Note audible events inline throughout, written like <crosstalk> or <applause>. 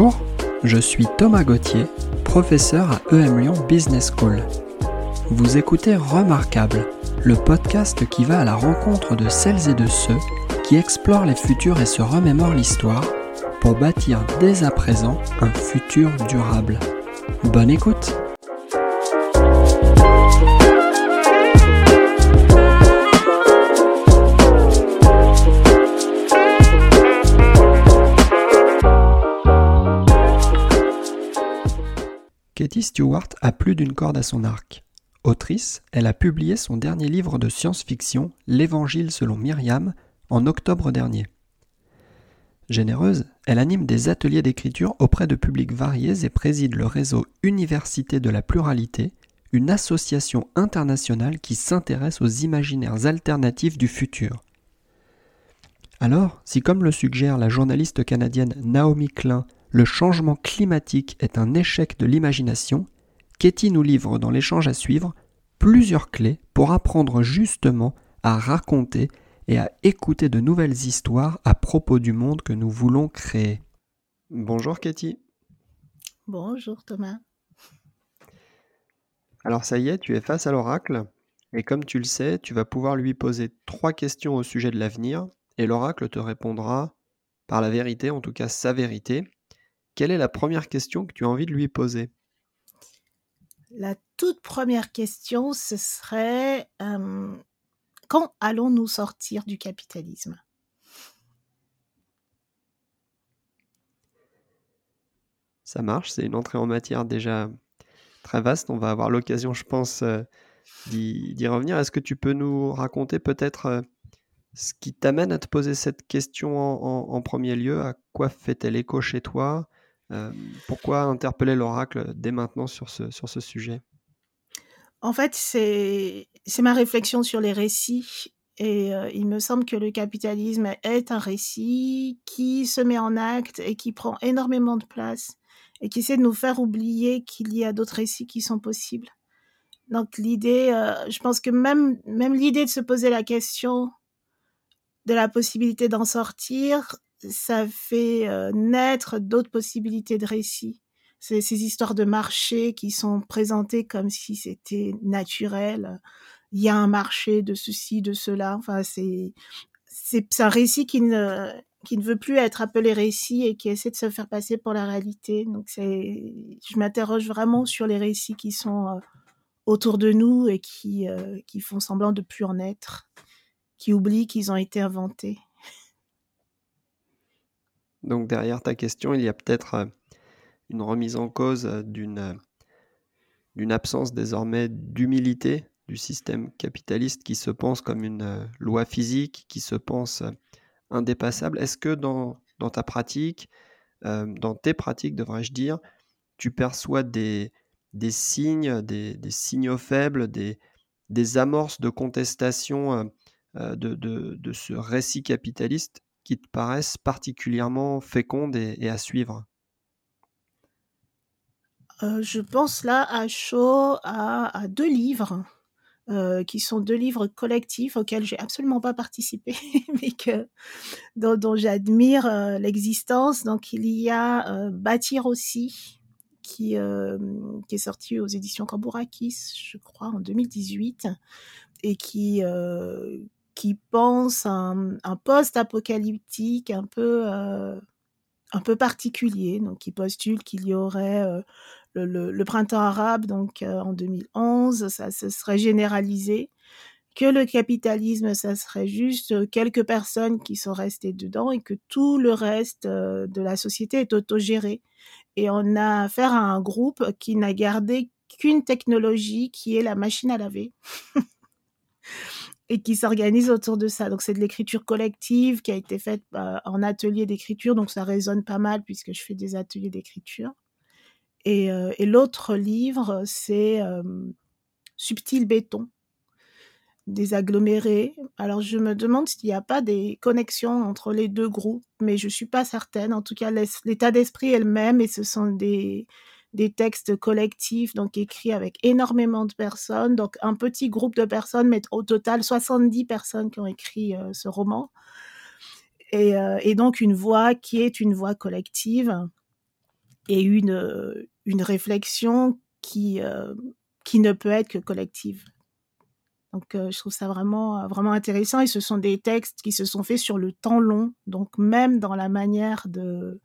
Bonjour, je suis Thomas Gauthier, professeur à EM Lyon Business School. Vous écoutez Remarquable, le podcast qui va à la rencontre de celles et de ceux qui explorent les futurs et se remémorent l'histoire pour bâtir dès à présent un futur durable. Bonne écoute Katie Stewart a plus d'une corde à son arc. Autrice, elle a publié son dernier livre de science-fiction, L'Évangile selon Myriam, en octobre dernier. Généreuse, elle anime des ateliers d'écriture auprès de publics variés et préside le réseau Université de la pluralité, une association internationale qui s'intéresse aux imaginaires alternatifs du futur. Alors, si comme le suggère la journaliste canadienne Naomi Klein, le changement climatique est un échec de l'imagination, Katie nous livre dans l'échange à suivre plusieurs clés pour apprendre justement à raconter et à écouter de nouvelles histoires à propos du monde que nous voulons créer. Bonjour Katie. Bonjour Thomas. Alors ça y est, tu es face à l'oracle, et comme tu le sais, tu vas pouvoir lui poser trois questions au sujet de l'avenir, et l'oracle te répondra par la vérité, en tout cas sa vérité. Quelle est la première question que tu as envie de lui poser? La toute première question, ce serait quand allons-nous sortir du capitalisme? Ça marche, c'est une entrée en matière déjà très vaste. On va avoir l'occasion, je pense, euh, d'y revenir. Est-ce que tu peux nous raconter peut-être euh, ce qui t'amène à te poser cette question en, premier lieu? À quoi fait-elle écho chez toi? euh, Pourquoi interpeller l'oracle dès maintenant sur ce, sur ce sujet? En fait, c'est ma réflexion sur les récits et il me semble que le capitalisme est un récit qui se met en acte et qui prend énormément de place et qui essaie de nous faire oublier qu'il y a d'autres récits qui sont possibles. Donc l'idée, je pense que même, même l'idée de se poser la question de la possibilité d'en sortir, ça fait naître d'autres possibilités de récits. C'est ces histoires de marché qui sont présentées comme si c'était naturel il y a un marché de ceci, de cela. Enfin, c'est c'est un récit qui ne qui ne veut plus être appelé récit et qui essaie de se faire passer pour la réalité. Donc c'est, je m'interroge vraiment sur les récits qui sont euh, autour de nous et qui euh, qui font semblant de plus en être, qui oublient qu'ils ont été inventés. Donc derrière ta question, il y a peut-être euh, une remise en cause d'une d'une absence désormais d'humilité du système capitaliste qui se pense comme une euh, loi physique, qui se pense euh, indépassable. Est-ce que dans, dans ta pratique, euh, dans tes pratiques, devrais-je dire, tu perçois des, des signes, des, signaux faibles, des, des amorces de contestation de, de, ce récit capitaliste qui te paraissent particulièrement fécondes et, à suivre? Je pense là à chaud à, deux livres. Euh, qui sont deux livres collectifs auxquels j'ai absolument pas participé, <laughs> mais que, dont, j'admire euh, l'existence. Donc il y a euh, Bâtir aussi, qui, qui est sorti aux éditions Cambourakis, je crois, en 2018, et qui, qui pense un, un post-apocalyptique un peu un peu particulier, donc qui postule qu'il y aurait le, printemps arabe, donc euh, en 2011, ça se serait généralisé, que le capitalisme, ça serait juste euh, quelques personnes qui sont restées dedans et que tout le reste euh, de la société est autogéré. Et on a affaire à un groupe qui n'a gardé qu'une technologie qui est la machine à laver. <laughs> et qui s'organise autour de ça. Donc c'est de l'écriture collective qui a été faite en atelier d'écriture, donc ça résonne pas mal puisque je fais des ateliers d'écriture. Euh, et, l'autre livre, c'est Subtil béton, des agglomérés. Alors je me demande s'il n'y a pas des connexions entre les deux groupes, mais je ne suis pas certaine. En tout cas, l'état d'esprit est le même et ce sont des, des textes collectifs, donc écrits avec énormément de personnes. Donc un petit groupe de personnes, mais au total 70 personnes qui ont écrit euh, ce roman. Et, euh, et, donc une voix qui est une voix collective et une, une réflexion qui, qui ne peut être que collective. Donc, je trouve ça vraiment, vraiment intéressant. Et ce sont des textes qui se sont faits sur le temps long. Donc, même dans la manière de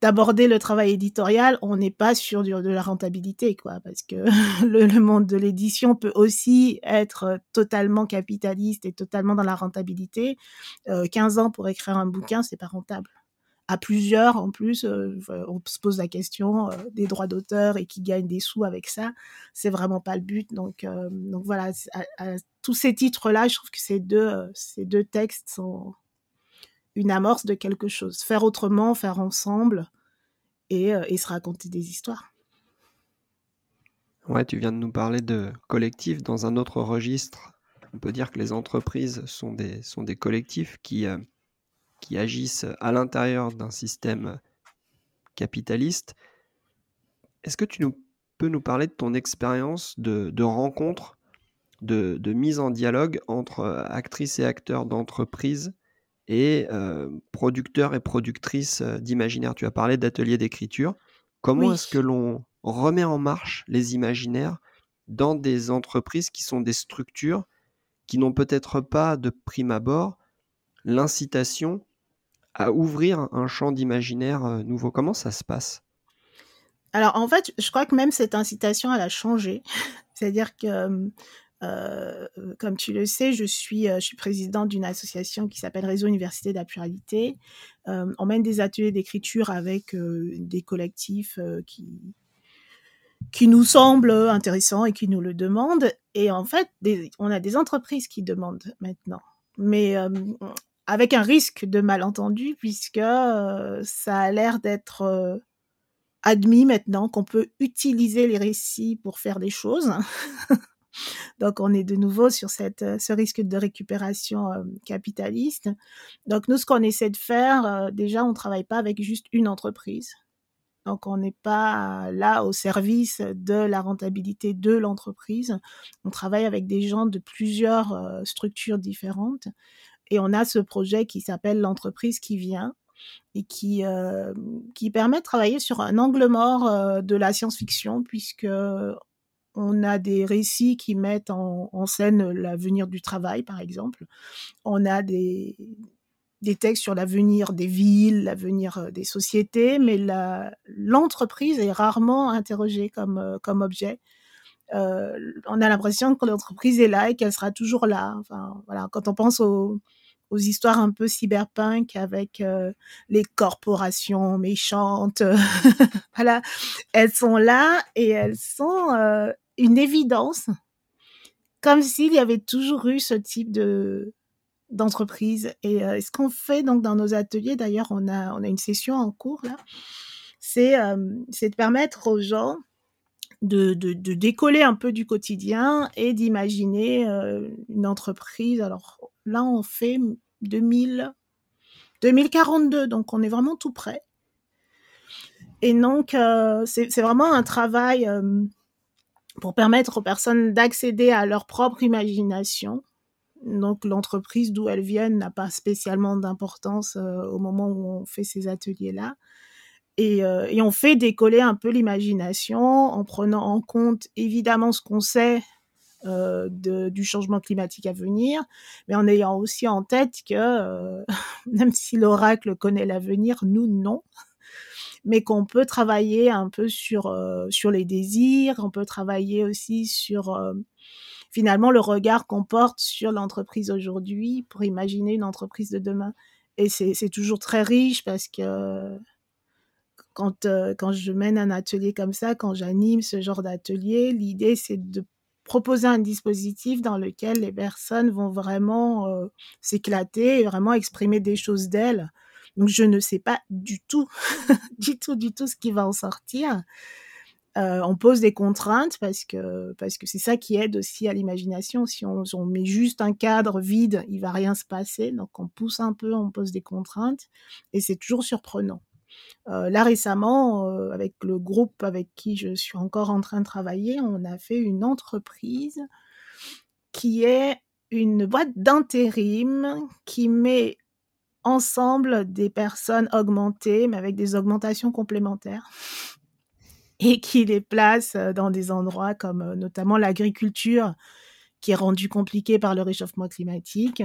d'aborder le travail éditorial, on n'est pas sur de la rentabilité, quoi, parce que <laughs> le, monde de l'édition peut aussi être totalement capitaliste et totalement dans la rentabilité. 15 ans pour écrire un bouquin, c'est pas rentable à plusieurs en plus. Euh, on se pose la question euh, des droits d'auteur et qui gagnent des sous avec ça. C'est vraiment pas le but. Donc, euh, donc voilà, tous ces titres-là, je trouve que ces deux, ces deux textes sont une amorce de quelque chose. Faire autrement, faire ensemble et, et se raconter des histoires. Ouais, tu viens de nous parler de collectif dans un autre registre. On peut dire que les entreprises sont des, sont des collectifs qui, qui agissent à l'intérieur d'un système capitaliste. Est-ce que tu peux nous parler de ton expérience de, rencontre, de, mise en dialogue entre euh, actrices et acteurs d'entreprise et euh, producteurs et productrices euh, d'imaginaire Tu as parlé d'ateliers d'écriture. Comment est-ce que l'on remet en marche les imaginaires dans des entreprises qui sont des structures qui n'ont peut-être pas de prime abord l'incitation à ouvrir un champ d'imaginaire euh, nouveau? Comment ça se passe? Alors en fait, je crois que même cette incitation, elle a changé. <laughs> C'est-à-dire que, euh, comme tu le sais, je suis, euh, je suis présidente d'une association qui s'appelle Réseau Université de la Pluralité. on mène des ateliers d'écriture avec des collectifs qui, qui nous semblent intéressants et qui nous le demandent. Et en fait, on a des entreprises qui demandent maintenant. Mais avec un risque de malentendu, puisque euh, ça a l'air d'être euh, admis maintenant qu'on peut utiliser les récits pour faire des choses. <laughs> Donc on est de nouveau sur cette, euh, ce risque de récupération capitaliste. Donc nous, ce qu'on essaie de faire, déjà, on ne travaille pas avec juste une entreprise. Donc on n'est pas là au service de la rentabilité de l'entreprise. On travaille avec des gens de plusieurs structures différentes. Et on a ce projet qui s'appelle l'entreprise qui vient et qui, euh, qui permet de travailler sur un angle mort euh, de la science-fiction puisque on a des récits qui mettent en, scène l'avenir du travail, par exemple. On a des, des textes sur l'avenir des villes, l'avenir euh, des sociétés, mais l'entreprise est rarement interrogée comme, comme objet. on a l'impression que l'entreprise est là et qu'elle sera toujours là. Enfin, voilà, quand on pense aux, aux histoires un peu cyberpunk avec euh, les corporations méchantes. <laughs> voilà, elles sont là et elles sont euh, une évidence, comme s'il y avait toujours eu ce type de d'entreprise. Et euh, ce qu'on fait donc dans nos ateliers, d'ailleurs, on a on a une session en cours là, c'est c'est de permettre aux gens de, de, décoller un peu du quotidien et d'imaginer une entreprise. Alors là, on fait 2000, 2042, donc on est vraiment tout près. Et donc, euh, c'est vraiment un travail euh, pour permettre aux personnes d'accéder à leur propre imagination. Donc, l'entreprise d'où elles viennent n'a pas spécialement d'importance euh, au moment où on fait ces ateliers-là. Et, et, on fait décoller un peu l'imagination en prenant en compte évidemment ce qu'on sait euh, du changement climatique à venir, mais en ayant aussi en tête que euh, <laughs> même si l'oracle connaît l'avenir, nous non, mais qu'on peut travailler un peu sur euh, sur les désirs, on peut travailler aussi sur finalement le regard qu'on porte sur l'entreprise aujourd'hui pour imaginer une entreprise de demain. Et c'est toujours très riche parce que quand, quand je mène un atelier comme ça, quand j'anime ce genre d'atelier, l'idée c'est de proposer un dispositif dans lequel les personnes vont vraiment euh, s'éclater et vraiment exprimer des choses d'elles. Donc je ne sais pas du tout, <laughs> du tout, du tout ce qui va en sortir. Euh, on pose des contraintes parce que parce que c'est ça qui aide aussi à l'imagination. Si on, on, met juste un cadre vide, il va rien se passer. Donc on pousse un peu, on pose des contraintes et c'est toujours surprenant. Euh, là récemment, euh, avec le groupe avec qui je suis encore en train de travailler, on a fait une entreprise qui est une boîte d'intérim qui met ensemble des personnes augmentées, mais avec des augmentations complémentaires, <laughs> et qui les place dans des endroits comme notamment l'agriculture, qui est rendue compliquée par le réchauffement climatique,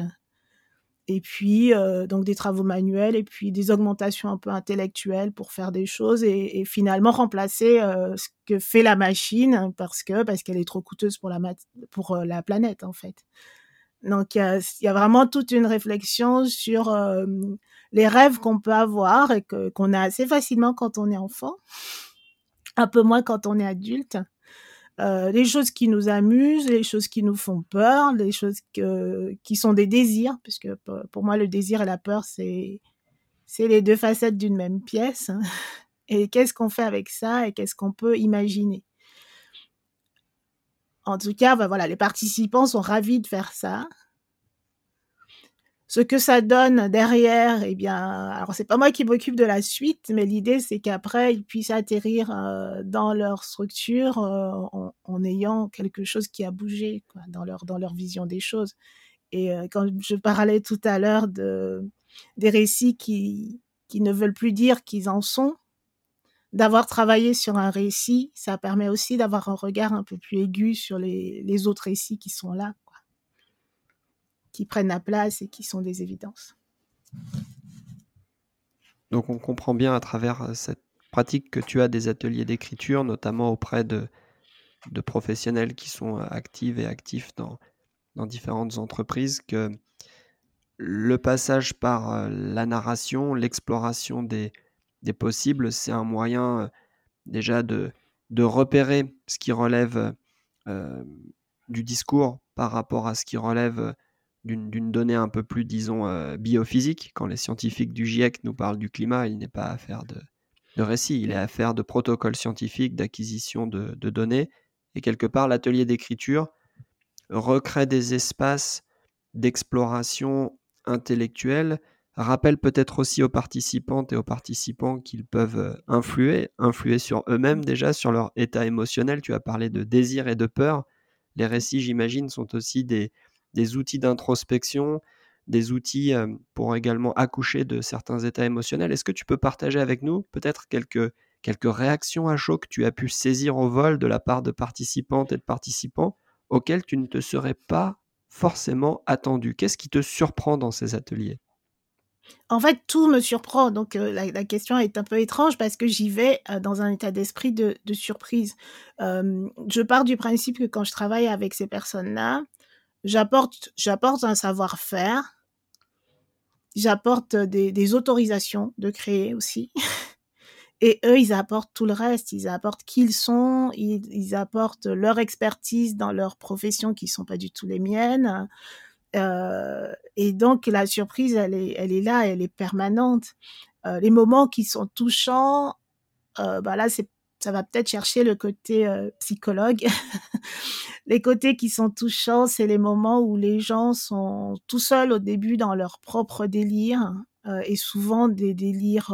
et puis donc des travaux manuels, et puis des augmentations un peu intellectuelles pour faire des choses, et, finalement remplacer ce que fait la machine parce que parce qu'elle est trop coûteuse pour la pour la planète en fait. Donc, il y, a, vraiment toute une réflexion sur euh, les rêves qu'on peut avoir et qu'on a assez facilement quand on est enfant, un peu moins quand on est adulte. Euh, les choses qui nous amusent, les choses qui nous font peur, les choses qui sont des désirs, puisque pour moi, le désir et la peur, c'est c'est les deux facettes d'une même pièce. Hein. Et qu'est-ce qu'on fait avec ça et qu'est-ce qu'on peut imaginer? En tout cas, ben voilà, les participants sont ravis de faire ça. Ce que ça donne derrière, eh bien, alors c'est pas moi qui m'occupe de la suite, mais l'idée c'est qu'après ils puissent atterrir euh, dans leur structure euh, en, ayant quelque chose qui a bougé quoi, dans leur dans leur vision des choses. Et euh, quand je parlais tout à l'heure de des récits qui qui ne veulent plus dire qu'ils en sont, d'avoir travaillé sur un récit, ça permet aussi d'avoir un regard un peu plus aigu sur les, autres récits qui sont là, qui prennent la place et qui sont des évidences. Donc on comprend bien à travers euh, cette pratique que tu as des ateliers d'écriture, notamment auprès de, de, professionnels qui sont euh, actifs et actifs dans, dans différentes entreprises, que le passage par euh, la narration, l'exploration des, des possibles, c'est un moyen déjà de, de repérer ce qui relève du discours par rapport à ce qui relève d'une donnée un peu plus, disons, biophysique. Quand les scientifiques du GIEC nous parlent du climat, il n'est pas affaire de, de récit, il est affaire de protocoles scientifiques, d'acquisition de, de, données. Et quelque part, l'atelier d'écriture recrée des espaces d'exploration intellectuelle rappelle peut-être aussi aux participantes et aux participants qu'ils peuvent euh, influer, influer sur eux-mêmes déjà, sur leur état émotionnel. Tu as parlé de désir et de peur. Les récits, j'imagine, sont aussi des, outils d'introspection, des outils euh, pour également accoucher de certains états émotionnels. Est-ce que tu peux partager avec nous peut-être quelques, réactions à chaud que tu as pu saisir au vol de la part de participantes et de participants auxquels tu ne te serais pas forcément attendu? Qu'est-ce qui te surprend dans ces ateliers? En fait, tout me surprend. Donc, euh, la, question est un peu étrange parce que j'y vais euh, dans un état d'esprit de, surprise. je pars du principe que quand je travaille avec ces personnes-là, j'apporte, j'apporte un savoir-faire, j'apporte des, autorisations de créer aussi. <laughs> Et eux, ils apportent tout le reste. Ils apportent qui ils sont, ils, ils apportent leur expertise dans leur profession qui ne sont pas du tout les miennes. Euh, et donc la surprise, elle est, elle est là, elle est permanente. Euh, les moments qui sont touchants, euh, bah là, ça va peut-être chercher le côté psychologue. <laughs> les côtés qui sont touchants, c'est les moments où les gens sont tout seuls au début dans leur propre délire, et souvent des délires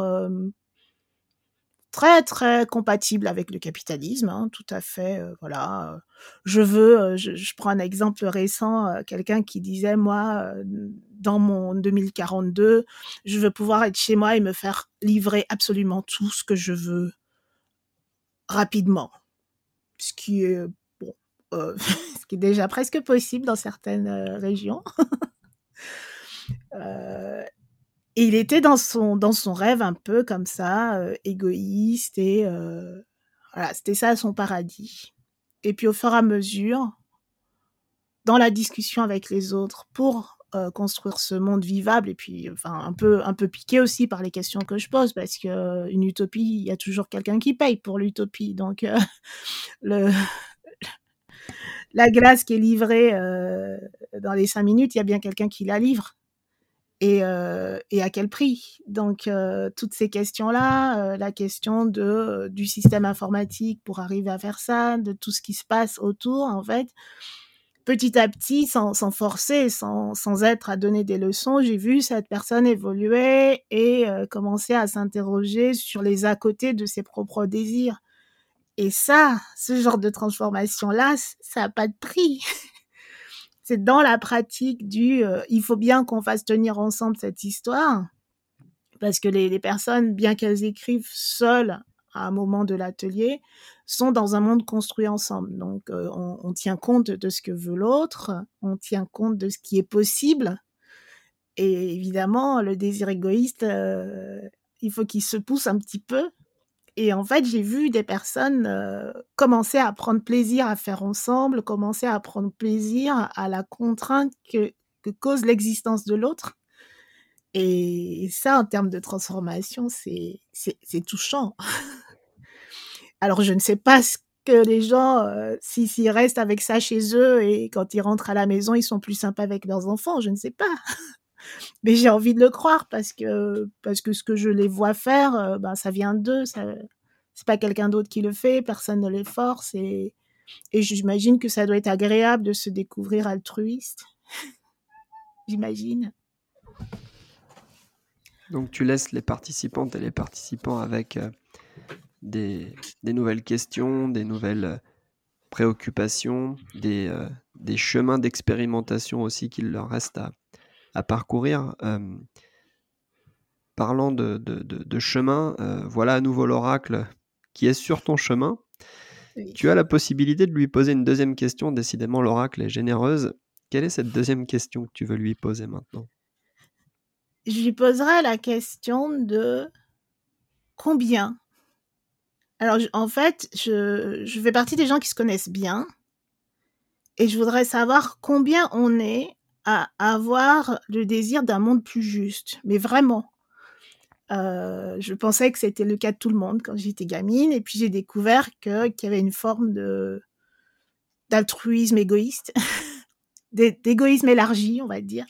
très très compatible avec le capitalisme, hein, tout à fait. Euh, voilà, je veux, euh, je, prends un exemple récent, euh, quelqu'un qui disait moi, dans mon 2042, je veux pouvoir être chez moi et me faire livrer absolument tout ce que je veux rapidement, ce qui est bon, <laughs> ce qui est déjà presque possible dans certaines régions. <laughs> Et il était dans son, dans son rêve un peu comme ça, euh, égoïste, et euh, voilà, c'était ça son paradis. Et puis au fur et à mesure, dans la discussion avec les autres pour euh, construire ce monde vivable, et puis enfin un peu, un peu piqué aussi par les questions que je pose, parce que une utopie, il y a toujours quelqu'un qui paye pour l'utopie. Donc <laughs> le, la glace qui est livrée dans les cinq minutes, il y a bien quelqu'un qui la livre et, euh, et à quel prix? Donc euh, toutes ces questions-là, euh, la question de du système informatique pour arriver à faire ça, de tout ce qui se passe autour, en fait, petit à petit, sans, sans forcer, sans, sans être à donner des leçons, j'ai vu cette personne évoluer et commencer à s'interroger sur les à côté de ses propres désirs. Et ça, ce genre de transformation-là, ça n'a pas de prix. <laughs> c'est dans la pratique du euh, il faut bien qu'on fasse tenir ensemble cette histoire. Parce que les, personnes bien qu'elles écrivent seules à un moment de l'atelier sont dans un monde construit ensemble. Donc euh, on, on, tient compte de ce que veut l'autre on tient compte de ce qui est possible. Et évidemment le désir égoïste euh, il faut qu'il se pousse un petit peu et en fait, j'ai vu des personnes euh, commencer à prendre plaisir à faire ensemble, commencer à prendre plaisir à la contrainte que, cause l'existence de l'autre. Et ça, en termes de transformation, c'est touchant. <laughs> Alors, je ne sais pas ce que les gens, euh, s'ils si, restent avec ça chez eux et quand ils rentrent à la maison, ils sont plus sympas avec leurs enfants, je ne sais pas. <laughs> <laughs> mais j'ai envie de le croire parce que parce que ce que je les vois faire, euh, ben ça vient d'eux, ça c'est pas quelqu'un d'autre qui le fait, personne ne les force et et j'imagine que ça doit être agréable de se découvrir altruiste. <laughs> j'imagine. Donc tu laisses les participantes et les participants avec euh, des, des, nouvelles questions, des nouvelles euh, préoccupations, des, des chemins d'expérimentation aussi qu'il leur reste à, à parcourir. Euh, parlant de, de, de, de chemin, euh, voilà à nouveau l'oracle qui est sur ton chemin. Oui. Tu as la possibilité de lui poser une deuxième question. Décidément, l'oracle est généreuse. Quelle est cette deuxième question que tu veux lui poser maintenant? Je lui poserai la question de combien? Alors, en fait, je, je fais partie des gens qui se connaissent bien. Et je voudrais savoir combien on est à avoir le désir d'un monde plus juste, mais vraiment. Euh, je pensais que c'était le cas de tout le monde quand j'étais gamine, et puis j'ai découvert qu'il y avait une forme d'altruisme égoïste, <laughs> d'égoïsme élargi, on va dire,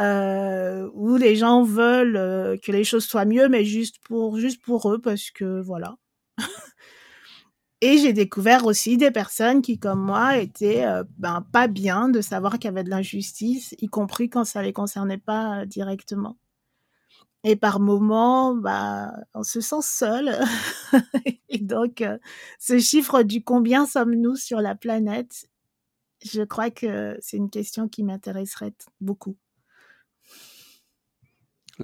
euh, où les gens veulent euh, que les choses soient mieux, mais juste pour eux, parce que voilà. Et j'ai découvert aussi des personnes qui, comme moi, étaient euh, ben, pas bien de savoir qu'il y avait de l'injustice, y compris quand ça les concernait pas euh, directement. Et par moments, bah, on se sent seul. <laughs> et donc, euh, ce chiffre du combien sommes-nous sur la planète, je crois que c'est une question qui m'intéresserait beaucoup.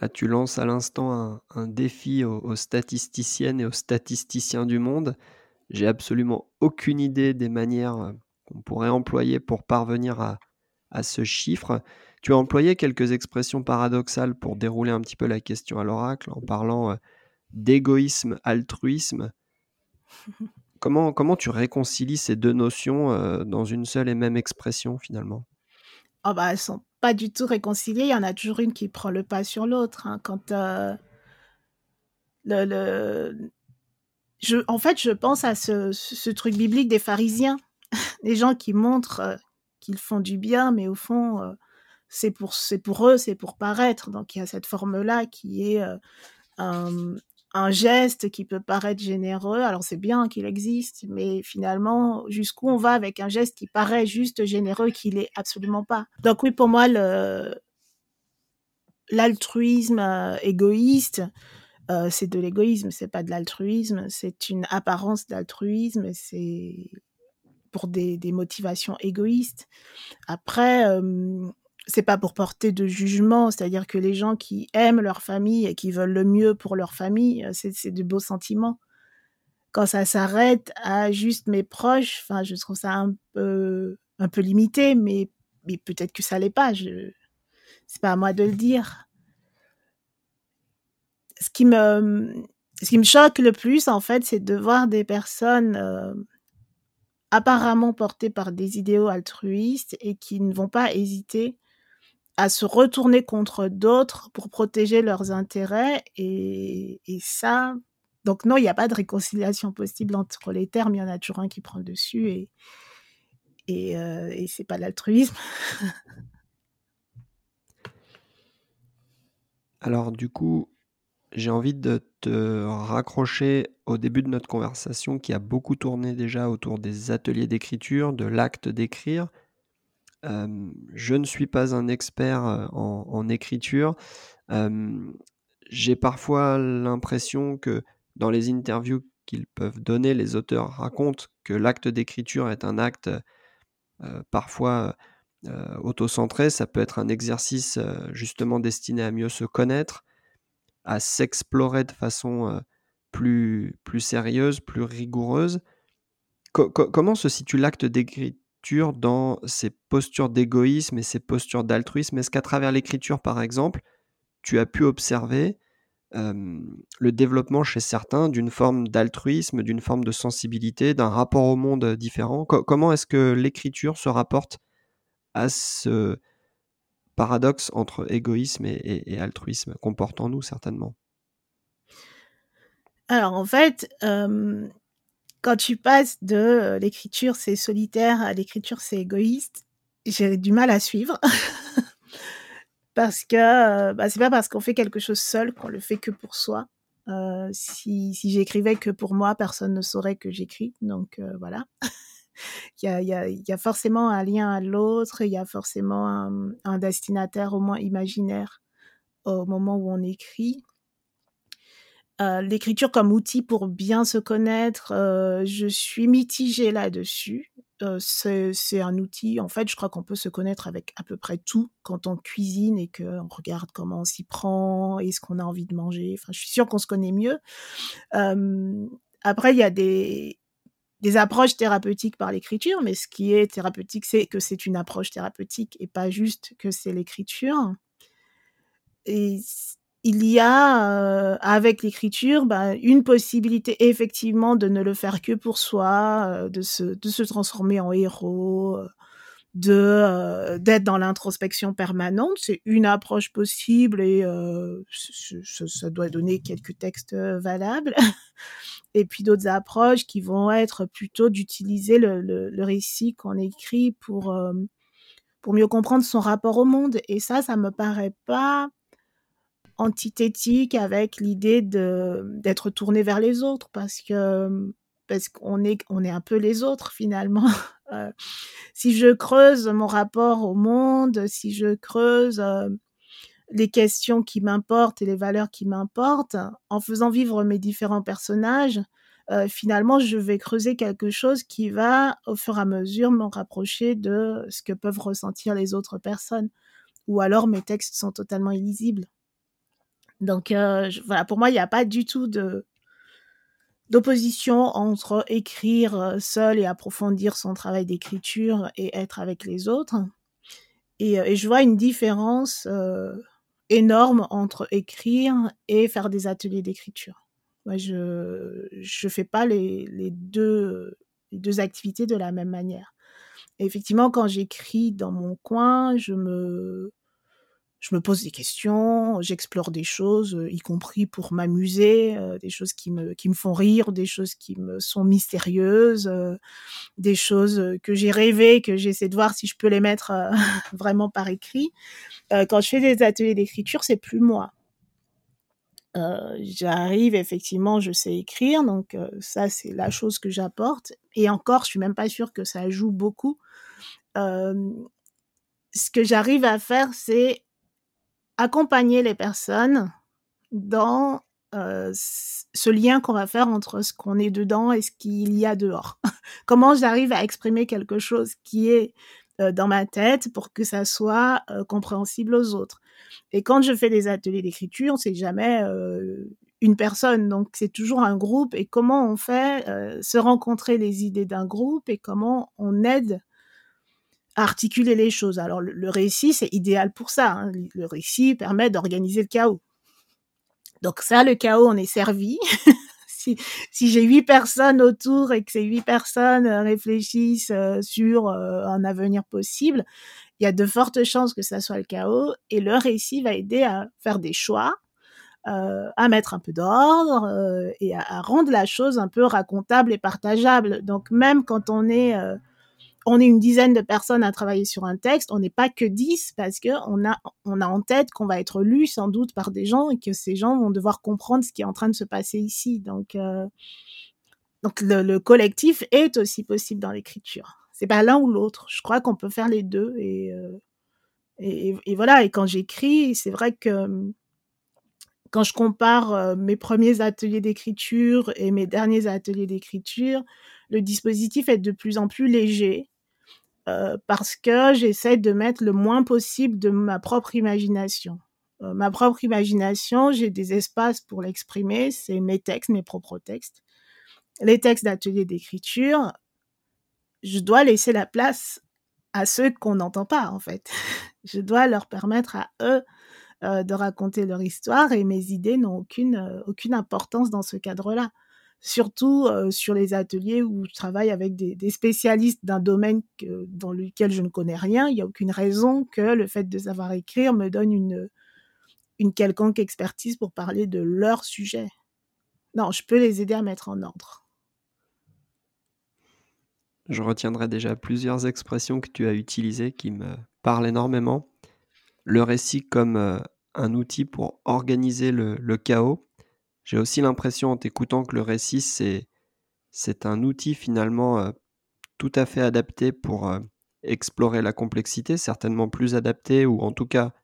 Là, tu lances à l'instant un, défi aux statisticiennes et aux statisticiens du monde. J'ai absolument aucune idée des manières euh, qu'on pourrait employer pour parvenir à, à, ce chiffre. Tu as employé quelques expressions paradoxales pour dérouler un petit peu la question à l'oracle en parlant euh, d'égoïsme, altruisme. <laughs> Comment, comment tu réconcilies ces deux notions euh, dans une seule et même expression finalement? Oh bah, Elles sont pas du tout réconciliées. Il y en a toujours une qui prend le pas sur l'autre. Hein. Quand euh, le, le, en fait, je pense à ce, truc biblique des pharisiens, <laughs> des gens qui montrent euh, qu'ils font du bien, mais au fond, euh, c'est pour, eux, c'est pour paraître. Donc il y a cette forme-là qui est euh, un, un, geste qui peut paraître généreux. Alors c'est bien qu'il existe, mais finalement, jusqu'où on va avec un geste qui paraît juste généreux, qu'il est absolument pas? Donc oui, pour moi, l'altruisme égoïste, euh, c'est de l'égoïsme, c'est pas de l'altruisme, c'est une apparence d'altruisme, c'est pour des, motivations égoïstes. Après, euh, c'est pas pour porter de jugement, c'est-à-dire que les gens qui aiment leur famille et qui veulent le mieux pour leur famille, euh, c'est de beaux sentiments. Quand ça s'arrête à juste mes proches, enfin, je trouve ça un peu, un peu limité, mais, mais peut-être que ça l'est pas. Je, c'est pas à moi de le dire ce qui me ce qui me choque le plus en fait c'est de voir des personnes euh, apparemment portées par des idéaux altruistes et qui ne vont pas hésiter à se retourner contre d'autres pour protéger leurs intérêts et, et ça donc non il n'y a pas de réconciliation possible entre les termes il y en a toujours un qui prend le dessus et et, euh, et c'est pas l'altruisme. <laughs> Alors du coup j'ai envie de te raccrocher au début de notre conversation qui a beaucoup tourné déjà autour des ateliers d'écriture, de l'acte d'écrire. Euh, je ne suis pas un expert en, en écriture. Euh, j'ai parfois l'impression que dans les interviews qu'ils peuvent donner, les auteurs racontent que l'acte d'écriture est un acte euh, parfois euh, auto-centré, ça peut être un exercice euh, justement destiné à mieux se connaître, à s'explorer de façon euh, plus, plus sérieuse, plus rigoureuse. comment se situe l'acte d'écriture dans ces postures d'égoïsme et ces postures d'altruisme? Est-ce qu'à travers l'écriture, par exemple, tu as pu observer le développement chez certains d'une forme d'altruisme, d'une forme de sensibilité, d'un rapport au monde différent? Comment est-ce que l'écriture se rapporte à ce paradoxe entre égoïsme et, altruisme Comportons-nous certainement. Alors en fait, quand tu passes de l'écriture c'est solitaire à l'écriture c'est égoïste, j'ai du mal à suivre. <laughs> parce que bah, c'est pas parce qu'on fait quelque chose seul qu'on le fait que pour soi. si, si j'écrivais que pour moi, personne ne saurait que j'écris. Donc voilà. <laughs> il, y a, forcément un lien à l'autre, il y a forcément un, destinataire au moins imaginaire au moment où on écrit. Euh, l'écriture comme outil pour bien se connaître, euh, je suis mitigée là-dessus. Euh, c'est un outil, en fait, je crois qu'on peut se connaître avec à peu près tout quand on cuisine et qu'on regarde comment on s'y prend et ce qu'on a envie de manger. Enfin, je suis sûre qu'on se connaît mieux. après, il y a des, des approches thérapeutiques par l'écriture, mais ce qui est thérapeutique, c'est que c'est une approche thérapeutique et pas juste que c'est l'écriture. Et il y a euh, avec l'écriture bah, une possibilité effectivement de ne le faire que pour soi, euh, de, se, de se transformer en héros, euh, de d'être dans l'introspection permanente. C'est une approche possible et ça doit donner quelques textes valables. <laughs> et puis d'autres approches qui vont être plutôt d'utiliser le, le, récit qu'on écrit pour pour mieux comprendre son rapport au monde. Et ça, ça me paraît pas antithétique avec l'idée de d'être tourné vers les autres parce que parce qu'on est on est un peu les autres finalement. <laughs> Euh, si je creuse mon rapport au monde, si je creuse euh, les questions qui m'importent et les valeurs qui m'importent, en faisant vivre mes différents personnages, euh, finalement, je vais creuser quelque chose qui va, au fur et à mesure, me rapprocher de ce que peuvent ressentir les autres personnes. Ou alors mes textes sont totalement illisibles. Donc voilà, pour moi, il n'y a pas du tout de d'opposition entre écrire euh, seul et approfondir son travail d'écriture et être avec les autres. Et, euh, je vois une différence énorme entre écrire et faire des ateliers d'écriture. Moi, je je fais pas les, les deux les deux activités de la même manière. effectivement, quand j'écris dans mon coin, je me je me pose des questions, j'explore des choses, euh, y compris pour m'amuser, euh, des choses qui me, qui me font rire, des choses qui me sont mystérieuses, euh, des choses que j'ai rêvé, que j'essaie de voir si je peux les mettre <laughs> vraiment par écrit. quand je fais des ateliers d'écriture, c'est plus moi. J'arrive effectivement, je sais écrire, donc ça c'est la chose que j'apporte. Et encore, je suis même pas sûre que ça joue beaucoup. ce que j'arrive à faire, c'est accompagner les personnes dans euh, ce lien qu'on va faire entre ce qu'on est dedans et ce qu'il y a dehors. <laughs> Comment j'arrive à exprimer quelque chose qui est euh, dans ma tête pour que ça soit euh, compréhensible aux autres. Et quand je fais des ateliers d'écriture, c'est jamais une personne, donc c'est toujours un groupe. Et comment on fait se rencontrer les idées d'un groupe et comment on aide articuler les choses. Alors le, récit, c'est idéal pour ça. Hein. Le récit permet d'organiser le chaos. Donc ça, le chaos, on est servi. <laughs> si, j'ai huit personnes autour et que ces huit personnes euh, réfléchissent euh, sur euh, un avenir possible, il y a de fortes chances que ça soit le chaos. Et le récit va aider à faire des choix, à mettre un peu d'ordre et à, rendre la chose un peu racontable et partageable. Donc même quand on est on est une dizaine de personnes à travailler sur un texte, on n'est pas que dix parce que on a, en tête qu'on va être lu sans doute par des gens et que ces gens vont devoir comprendre ce qui est en train de se passer ici. Donc, euh, donc le, collectif est aussi possible dans l'écriture. C'est pas l'un ou l'autre. Je crois qu'on peut faire les deux et, euh, et, et, voilà. Et quand j'écris, c'est vrai que quand je compare euh, mes premiers ateliers d'écriture et mes derniers ateliers d'écriture, le dispositif est de plus en plus léger. Parce que j'essaie de mettre le moins possible de ma propre imagination. ma propre imagination, j'ai des espaces pour l'exprimer, c'est mes textes, mes propres textes. Les textes d'atelier d'écriture, je dois laisser la place à ceux qu'on n'entend pas, en fait. <laughs> je dois leur permettre à eux de raconter leur histoire et mes idées n'ont aucune, aucune importance dans ce cadre-là surtout sur les ateliers où je travaille avec des, spécialistes d'un domaine dans lequel je ne connais rien. Il n'y a aucune raison que le fait de savoir écrire me donne une, une quelconque expertise pour parler de leur sujet. Non, je peux les aider à mettre en ordre. Je retiendrai déjà plusieurs expressions que tu as utilisées qui me parlent énormément. Le récit comme un outil pour organiser le chaos, j'ai aussi l'impression en t'écoutant que le récit, c'est, un outil finalement euh, tout à fait adapté pour euh, explorer la complexité, certainement plus adapté ou en tout cas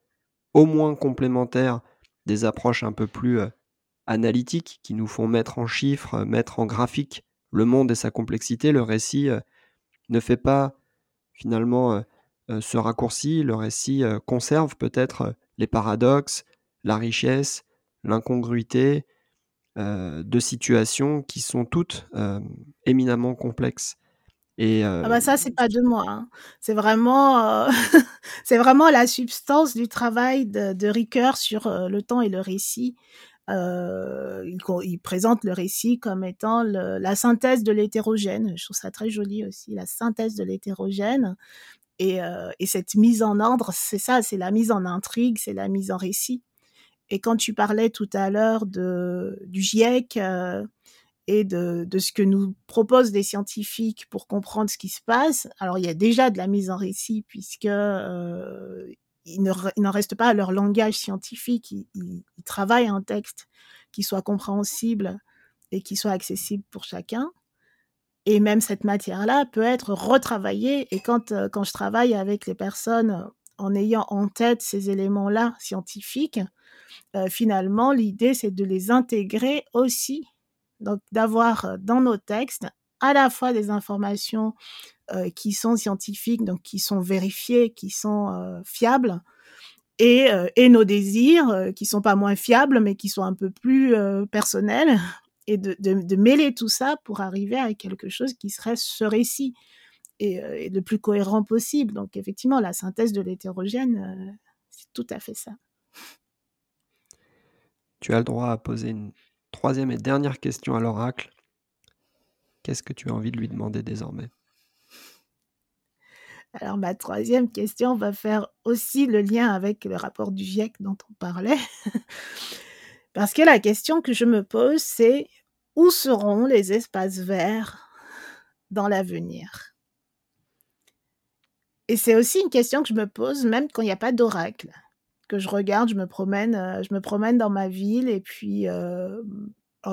au moins complémentaire des approches un peu plus euh, analytiques qui nous font mettre en chiffres, mettre en graphique le monde et sa complexité. Le récit ne fait pas finalement ce raccourci, le récit conserve peut-être les paradoxes, la richesse, l'incongruité, de situations qui sont toutes euh, éminemment complexes. Et ah bah ça, c'est pas de moi. Hein. C'est vraiment, <laughs> c'est vraiment la substance du travail de, Ricoeur sur le temps et le récit. il, présente le récit comme étant la synthèse de l'hétérogène. Je trouve ça très joli aussi, la synthèse de l'hétérogène. Et, cette mise en ordre, c'est ça, c'est la mise en intrigue, c'est la mise en récit. Et quand tu parlais tout à l'heure du GIEC euh, et de, ce que nous proposent les scientifiques pour comprendre ce qui se passe, alors il y a déjà de la mise en récit puisque euh, il n'en reste pas à leur langage scientifique, ils, ils, travaillent un texte qui soit compréhensible et qui soit accessible pour chacun. Et même cette matière-là peut être retravaillée. Et quand, euh, quand je travaille avec les personnes en ayant en tête ces éléments-là scientifiques, euh, finalement, l'idée, c'est de les intégrer aussi, donc d'avoir euh, dans nos textes à la fois des informations euh, qui sont scientifiques, donc qui sont vérifiées, qui sont fiables, et, nos désirs qui sont pas moins fiables, mais qui sont un peu plus personnels, <laughs> et de, mêler tout ça pour arriver à quelque chose qui serait ce récit et le plus cohérent possible. Donc effectivement, la synthèse de l'hétérogène, c'est tout à fait ça. Tu as le droit à poser une troisième et dernière question à l'oracle. Qu'est-ce que tu as envie de lui demander désormais? Alors ma troisième question va faire aussi le lien avec le rapport du GIEC dont on parlait. <laughs> Parce que la question que je me pose, c'est où seront les espaces verts dans l'avenir? Et c'est aussi une question que je me pose même quand il n'y a pas d'oracle que je regarde, je me promène, euh, je me promène dans ma ville et puis euh,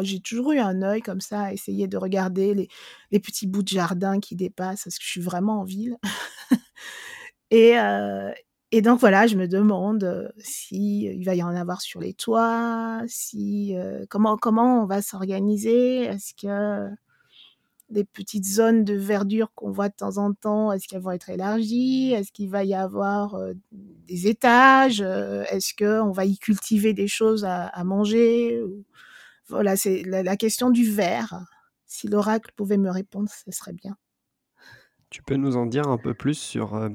j'ai toujours eu un œil comme ça à essayer de regarder les, les, petits bouts de jardin qui dépassent parce que je suis vraiment en ville. <laughs> et, euh, et donc voilà, je me demande si il va y en avoir sur les toits, si comment comment on va s'organiser, est-ce que des petites zones de verdure qu'on voit de temps en temps, est-ce qu'elles vont être élargies? Est-ce qu'il va y avoir euh, des étages? Euh, Est-ce qu'on va y cultiver des choses à, manger? Voilà, c'est la, question du verre. Si l'oracle pouvait me répondre, ce serait bien. Tu peux nous en dire un peu plus sur euh,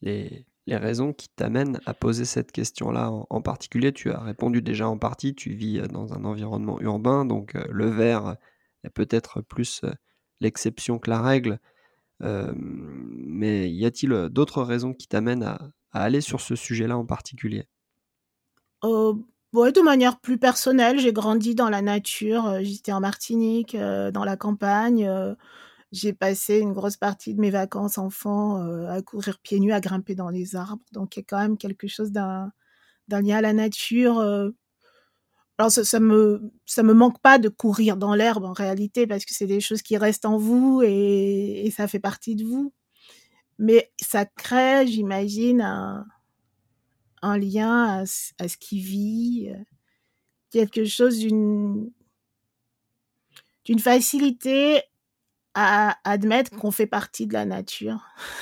les, raisons qui t'amènent à poser cette question-là? En, particulier Tu as répondu déjà en partie, tu vis dans un environnement urbain, donc le verre est peut-être plus l'exception que la règle. mais y a-t-il d'autres raisons qui t'amènent à, aller sur ce sujet-là en particulier? Euh, De manière plus personnelle, j'ai grandi dans la nature. J'étais en Martinique, dans la campagne. j'ai passé une grosse partie de mes vacances enfants à courir pieds nus, à grimper dans les arbres. Donc il y a quand même quelque chose d'un lien à la nature alors ça, me ça me manque pas de courir dans l'herbe en réalité parce que c'est des choses qui restent en vous et, ça fait partie de vous. Mais ça crée, j'imagine, un, lien à, ce qui vit, euh, quelque chose d'une d'une facilité à admettre qu'on fait partie de la nature,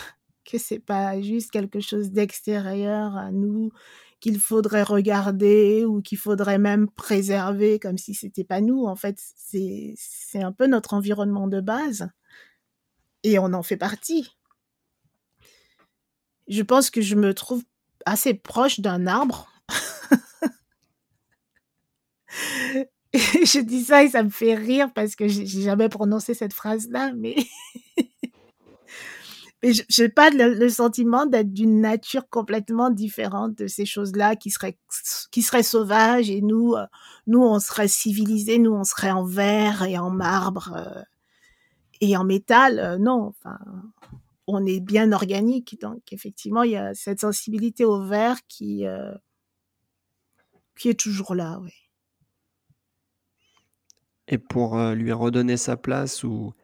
<laughs> que c'est pas juste quelque chose d'extérieur à nous qu'il faudrait regarder ou qu'il faudrait même préserver comme si c'était pas nous. En fait, c'est c'est un peu notre environnement de base et on en fait partie. Je pense que je me trouve assez proche d'un arbre. <laughs> je dis ça et ça me fait rire parce que j'ai jamais prononcé cette phrase-là, mais <laughs> mais je n'ai pas le, sentiment d'être d'une nature complètement différente de ces choses-là qui seraient qui sauvages et nous euh, nous on serait civilisés, nous on serait en verre et en marbre euh, et en métal. Euh, non, enfin on est bien organique, donc effectivement il y a cette sensibilité au verre qui qui est toujours là, oui. Et pour lui redonner sa place ou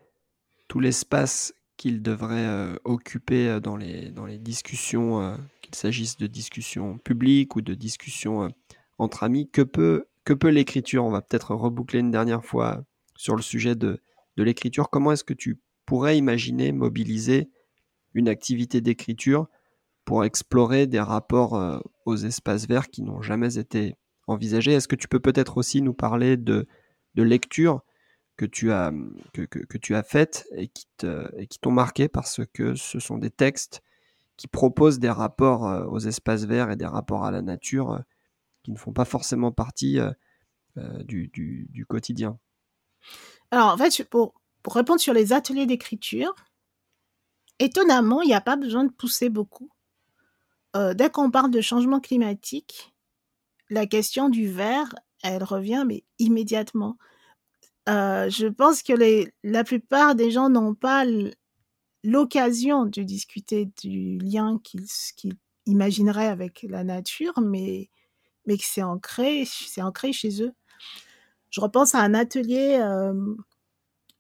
tout l'espace qu'il devrait euh, occuper euh, dans les, dans les discussions, euh, qu'il s'agisse de discussions publiques ou de discussions entre amis. Que peut, que l'écriture? On va peut-être reboucler une dernière fois sur le sujet de, de l'écriture. Comment est-ce que tu pourrais imaginer mobiliser une activité d'écriture pour explorer des rapports aux espaces verts qui n'ont jamais été envisagés? Est-ce que tu peux peut-être aussi nous parler de, de lecture que tu as, que, que, tu as faites et qui, te, et qui t'ont marqué parce que ce sont des textes qui proposent des rapports euh, aux espaces verts et des rapports à la nature euh, qui ne font pas forcément partie euh, du, du, du, quotidien. Alors, en fait, pour, pour répondre sur les ateliers d'écriture, étonnamment, il n'y a pas besoin de pousser beaucoup. dès qu'on parle de changement climatique, la question du verre, elle revient, mais immédiatement. Euh, je pense que la plupart des gens n'ont pas l'occasion de discuter du lien qu'ils imagineraient avec la nature, mais, mais que c'est ancré, ancré chez eux. Je repense à un atelier euh,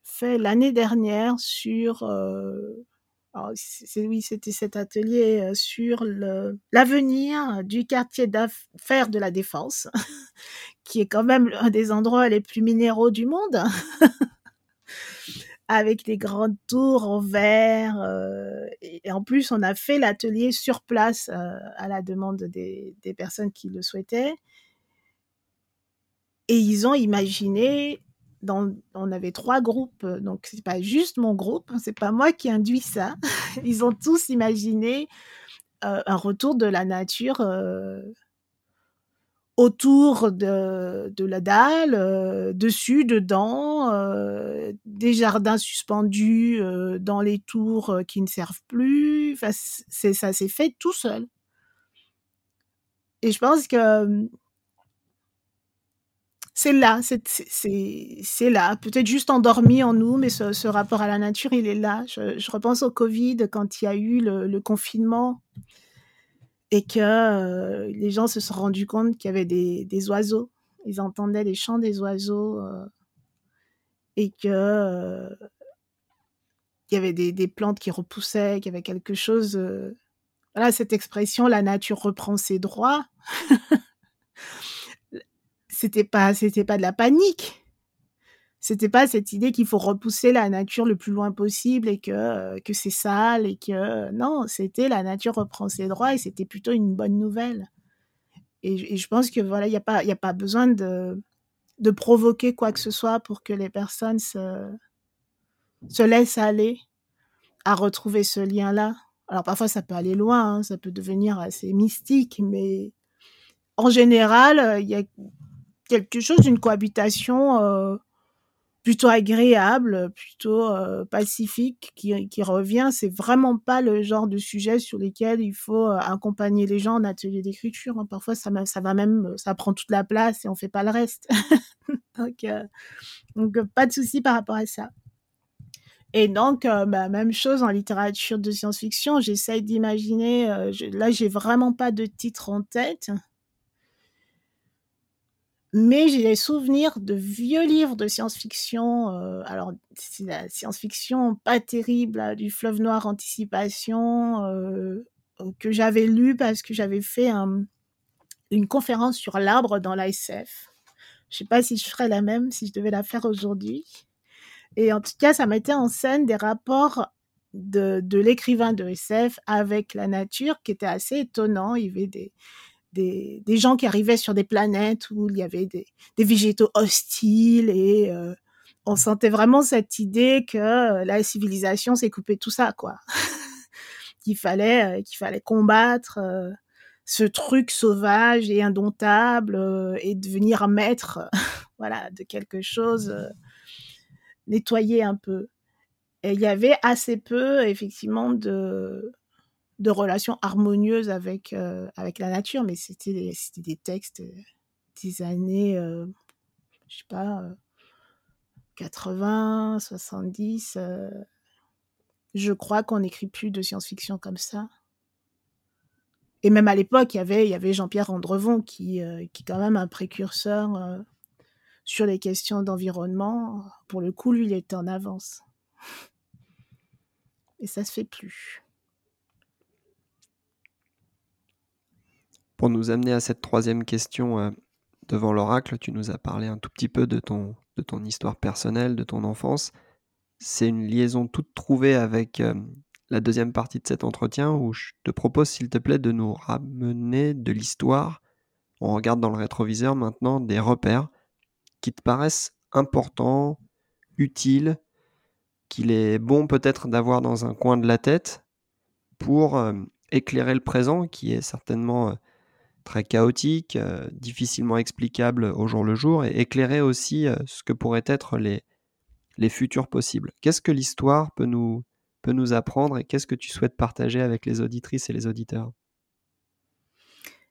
fait l'année dernière sur euh, oui, c'était cet atelier euh, sur l'avenir du quartier d'affaires de la Défense, <laughs> qui est quand même un des endroits les plus minéraux du monde, <laughs> avec les grandes tours en verre. Euh, et, en plus, on a fait l'atelier sur place euh, à la demande des personnes qui le souhaitaient. Et ils ont imaginé on avait trois groupes, euh, donc c'est pas juste mon groupe, c'est pas moi qui induis ça. <laughs> Ils ont tous imaginé euh, un retour de la nature euh, autour de, la dalle, dessus, dedans, des jardins suspendus dans les tours qui ne servent plus. Enfin, ça s'est fait tout seul. Et je pense que c'est là, c'est là. Peut-être juste endormi en nous, mais ce, rapport à la nature, il est là. Je, repense au Covid quand il y a eu le, confinement et que euh, les gens se sont rendus compte qu'il y avait des, oiseaux. Ils entendaient les chants des oiseaux euh, et que euh, il y avait des, plantes qui repoussaient, qu'il y avait quelque chose. voilà, cette expression, la nature reprend ses droits. <laughs> c'était pas c'était pas de la panique. C'était pas cette idée qu'il faut repousser la nature le plus loin possible et que euh, que c'est sale et que non, c'était la nature reprend ses droits et c'était plutôt une bonne nouvelle. Et, je pense que voilà, il n'y a pas il a pas besoin de de provoquer quoi que ce soit pour que les personnes se se laissent aller à retrouver ce lien-là. Alors parfois ça peut aller loin, hein, ça peut devenir assez mystique, mais en général, il y a quelque chose d'une cohabitation euh, plutôt agréable, plutôt euh, pacifique qui, revient. C'est vraiment pas le genre de sujet sur lesquels il faut euh, accompagner les gens en atelier d'écriture. Hein. Parfois, ça, ça va même, ça prend toute la place et on fait pas le reste. <laughs> donc, donc, pas de souci par rapport à ça. Et donc, bah, même chose en littérature de science-fiction. J'essaye d'imaginer. là, j'ai vraiment pas de titre en tête mais j'ai des souvenirs de vieux livres de science-fiction. Euh, alors, c'est la science-fiction pas terrible, du fleuve noir anticipation, euh, que j'avais lu parce que j'avais fait une conférence sur l'arbre dans l'ASF. Je sais pas si je ferais la même, si je devais la faire aujourd'hui. Et en tout cas, ça mettait en scène des rapports de, l'écrivain de SF avec la nature qui était assez étonnant. Il des, gens qui arrivaient sur des planètes où il y avait des, des végétaux hostiles et euh, on sentait vraiment cette idée que euh, la civilisation s'est coupée tout ça, quoi. <laughs> qu'il fallait, euh, qu'il fallait combattre ce truc sauvage et indomptable et devenir maître, <laughs> voilà, de quelque chose, nettoyer un peu. Et il y avait assez peu, effectivement, de, de relations harmonieuses avec, euh, avec la nature, mais c'était des textes des années, euh, je sais pas, euh, 80, 70. euh, je crois qu'on n'écrit plus de science-fiction comme ça. Et même à l'époque, il y avait, Jean-Pierre Andrevon qui, euh, qui est quand même un précurseur euh, sur les questions d'environnement. Pour le coup, lui, il était en avance. Et ça se fait plus. Pour nous amener à cette troisième question euh, devant l'oracle, tu nous as parlé un tout petit peu de ton, de ton histoire personnelle, de ton enfance. C'est une liaison toute trouvée avec euh, la deuxième partie de cet entretien où je te propose, s'il te plaît, de nous ramener de l'histoire. On regarde dans le rétroviseur maintenant des repères qui te paraissent importants, utiles, qu'il est bon peut-être d'avoir dans un coin de la tête pour euh, éclairer le présent qui est certainement très chaotique, euh, difficilement explicable au jour le jour, et éclairer aussi euh, ce que pourraient être les, les futurs possibles. Qu'est-ce que l'histoire peut nous, peut nous apprendre et qu'est-ce que tu souhaites partager avec les auditrices et les auditeurs?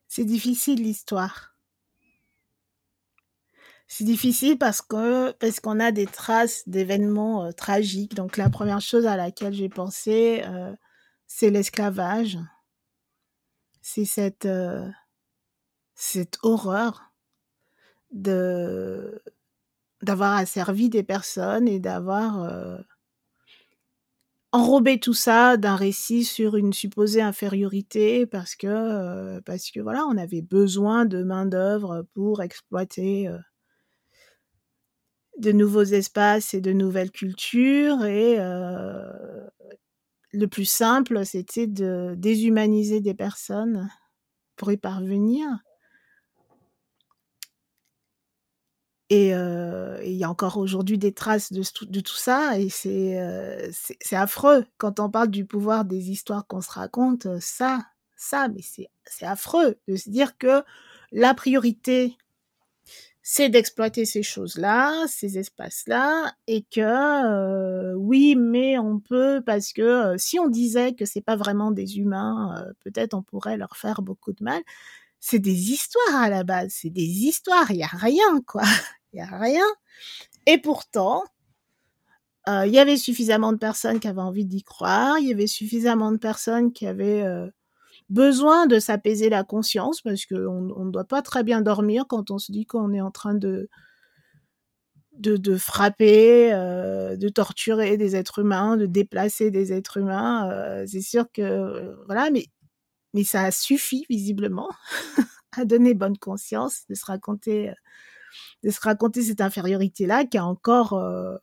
C'est difficile l'histoire. C'est difficile parce que parce qu'on a des traces d'événements euh, tragiques. Donc la première chose à laquelle j'ai pensé, c'est l'esclavage. C'est cette cette horreur de d'avoir asservi des personnes et d'avoir euh, enrobé tout ça d'un récit sur une supposée infériorité parce que euh, parce que voilà on avait besoin de main d'œuvre pour exploiter euh, de nouveaux espaces et de nouvelles cultures et le plus simple c'était de déshumaniser des personnes pour y parvenir Et euh, il y a encore aujourd'hui des traces de, tout ça, et c'est euh, affreux. Quand on parle du pouvoir des histoires qu'on se raconte, ça, ça, mais c'est affreux de se dire que la priorité, c'est d'exploiter ces choses-là, ces espaces-là, et que euh, oui, mais on peut, parce que euh, si on disait que c'est pas vraiment des humains, euh, peut-être on pourrait leur faire beaucoup de mal c'est des histoires à la base, c'est des histoires, il y a rien quoi, a rien. Et pourtant, il euh, y avait suffisamment de personnes qui avaient envie d'y croire, il y avait suffisamment de personnes qui avaient euh, besoin de s'apaiser la conscience parce qu'on on ne doit pas très bien dormir quand on se dit qu'on est en train de de, de frapper, euh, de torturer des êtres humains, de déplacer des êtres humains. C'est sûr que voilà, mais mais ça a suffi visiblement <laughs> à donner bonne conscience de se raconter de se raconter cette infériorité là qui a encore euh,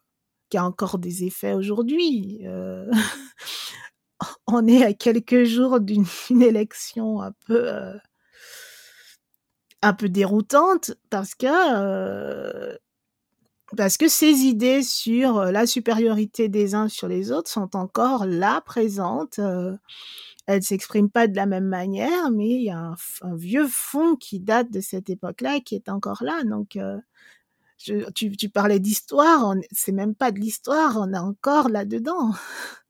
qui a encore des effets aujourd'hui euh, <laughs> on est à quelques jours d'une élection un peu euh, un peu déroutante parce que parce que ces idées sur la supériorité des uns sur les autres sont encore là présentes elle s'exprime pas de la même manière, mais il y a un, un, vieux fond qui date de cette époque-là qui est encore là. Donc, euh, je, tu, tu, parlais d'histoire, c'est même pas de l'histoire, on est encore là-dedans. <laughs>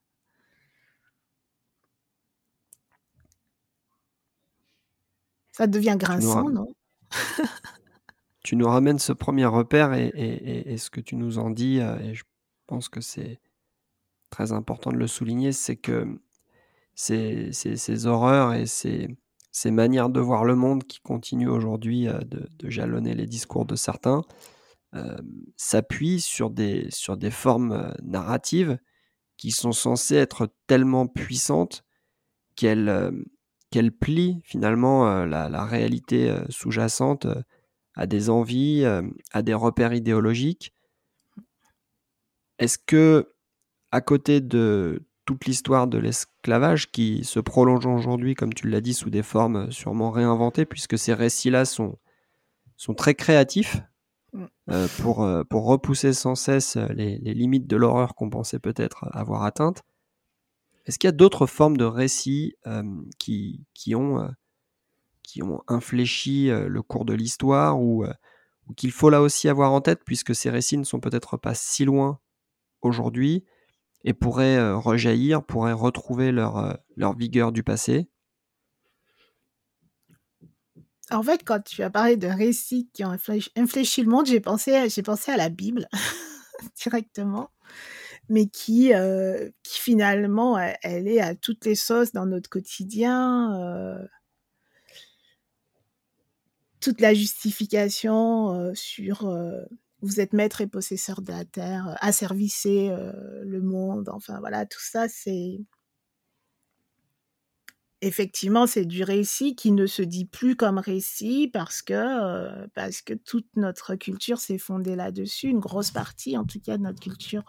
Ça devient grinçant, tu non? <laughs> Tu nous ramènes ce premier repère et, et, et, ce que tu nous en dis, euh, et je pense que c'est très important de le souligner, c'est que ces, ces, horreurs et ces, ces, manières de voir le monde qui continuent aujourd'hui euh, de, de, jalonner les discours de certains euh, s'appuient sur des, sur des formes euh, narratives qui sont censées être tellement puissantes qu'elles euh, plient finalement euh, la, la, réalité sous-jacente à des envies, à des repères idéologiques. Est-ce que, à côté de toute l'histoire de l'esclavage qui se prolonge aujourd'hui, comme tu l'as dit, sous des formes sûrement réinventées, puisque ces récits-là sont, sont très créatifs mm. euh, pour, euh, pour repousser sans cesse les, limites de l'horreur qu'on pensait peut-être avoir atteintes. Est-ce qu'il y a d'autres formes de récits euh, qui, qui, ont, qui ont infléchi le cours de l'histoire ou, ou qu'il faut là aussi avoir en tête, puisque ces récits ne sont peut-être pas si loin aujourd'hui? Et pourraient euh, rejaillir, pourraient retrouver leur, euh, leur vigueur du passé En fait, quand tu as parlé de récits qui ont infléchi, le monde, j'ai pensé, pensé à la Bible <laughs> directement, mais qui, euh, qui finalement, elle, est à toutes les sauces dans notre quotidien. toute la justification sur vous êtes maître et possesseur de la terre, euh, asservissez euh, le monde, enfin voilà, tout ça, c'est effectivement, c'est du récit qui ne se dit plus comme récit parce que, euh, parce que toute notre culture s'est fondée là-dessus, une grosse partie en tout cas de notre culture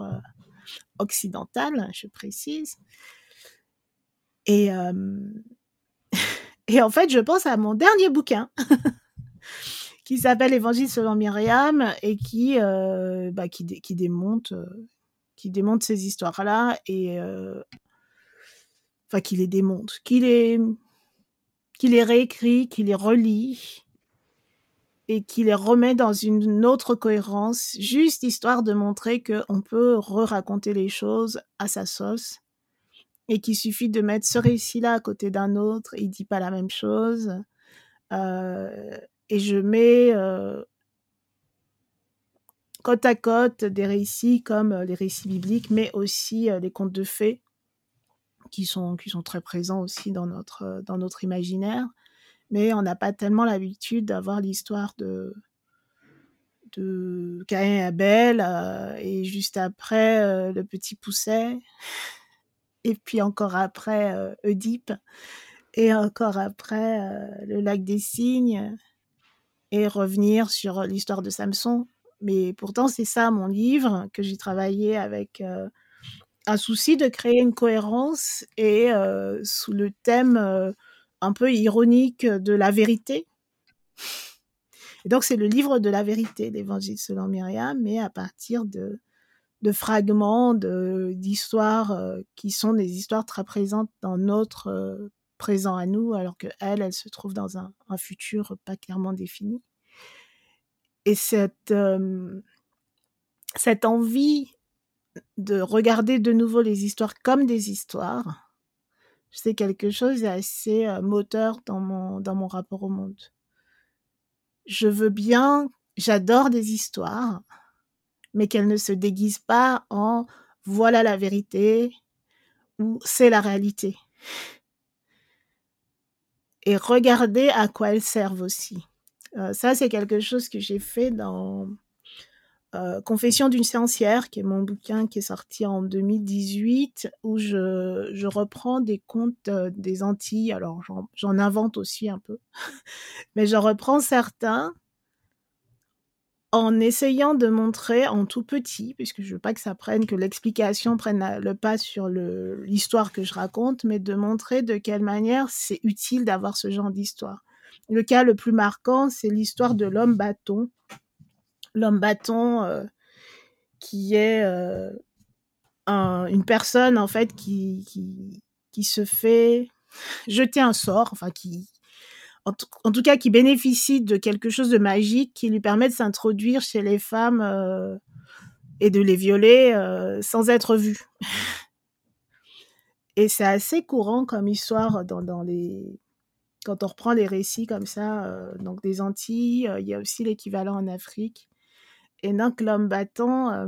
occidentale, je précise. Et, <laughs> et en fait, je pense à mon dernier bouquin <laughs> qui s'appelle Évangile selon Myriam et qui, euh, bah, qui, démonte, euh, qui démonte ces histoires-là et euh, enfin qui les démonte, qui les, qui les réécrit, qui les relit et qui les remet dans une autre cohérence, juste histoire de montrer qu'on peut re-raconter les choses à sa sauce et qu'il suffit de mettre ce récit-là à côté d'un autre, il dit pas la même chose. Et je mets euh, côte à côte des récits comme euh, les récits bibliques, mais aussi euh, les contes de fées qui sont, qui sont très présents aussi dans notre, dans notre imaginaire. Mais on n'a pas tellement l'habitude d'avoir l'histoire de, de Caïn et Abel, et juste après le petit pousset, <laughs> et puis encore après Oedipe, et encore après le lac des cygnes, et revenir sur l'histoire de Samson. Mais pourtant, c'est ça mon livre, que j'ai travaillé avec euh, un souci de créer une cohérence et euh, sous le thème euh, un peu ironique de la vérité. Donc, c'est le livre de la vérité, l'évangile selon Myriam, mais à partir de, de fragments d'histoires qui sont des histoires très présentes dans notre présent à nous, alors que elle, se trouve dans un, futur pas clairement défini. Et cette, cette envie de regarder de nouveau les histoires comme des histoires, c'est quelque chose d'assez moteur dans mon, dans mon rapport au monde. Je veux bien, j'adore des histoires, mais qu'elles ne se déguisent pas en voilà la vérité ou c'est la réalité et regarder à quoi elles servent aussi. Euh, ça, c'est quelque chose que j'ai fait dans euh, Confession d'une séancière, qui est mon bouquin qui est sorti en 2018, où je, reprends des contes euh, des Antilles. Alors, j'en invente aussi un peu, <laughs> mais je reprends certains en essayant de montrer en tout petit, puisque je veux pas que ça prenne, que l'explication prenne le pas sur l'histoire que je raconte, mais de montrer de quelle manière c'est utile d'avoir ce genre d'histoire. Le cas le plus marquant, c'est l'histoire de l'homme bâton. L'homme bâton euh, qui est euh, une personne en fait qui, qui, qui se fait jeter un sort, enfin qui, en, tout cas qui bénéficie de quelque chose de magique qui lui permet de s'introduire chez les femmes euh, et de les violer euh, sans être vu. <laughs> et c'est assez courant comme histoire dans, les quand on reprend les récits comme ça, euh, donc des Antilles, il y a aussi l'équivalent en Afrique. Et donc l'homme battant,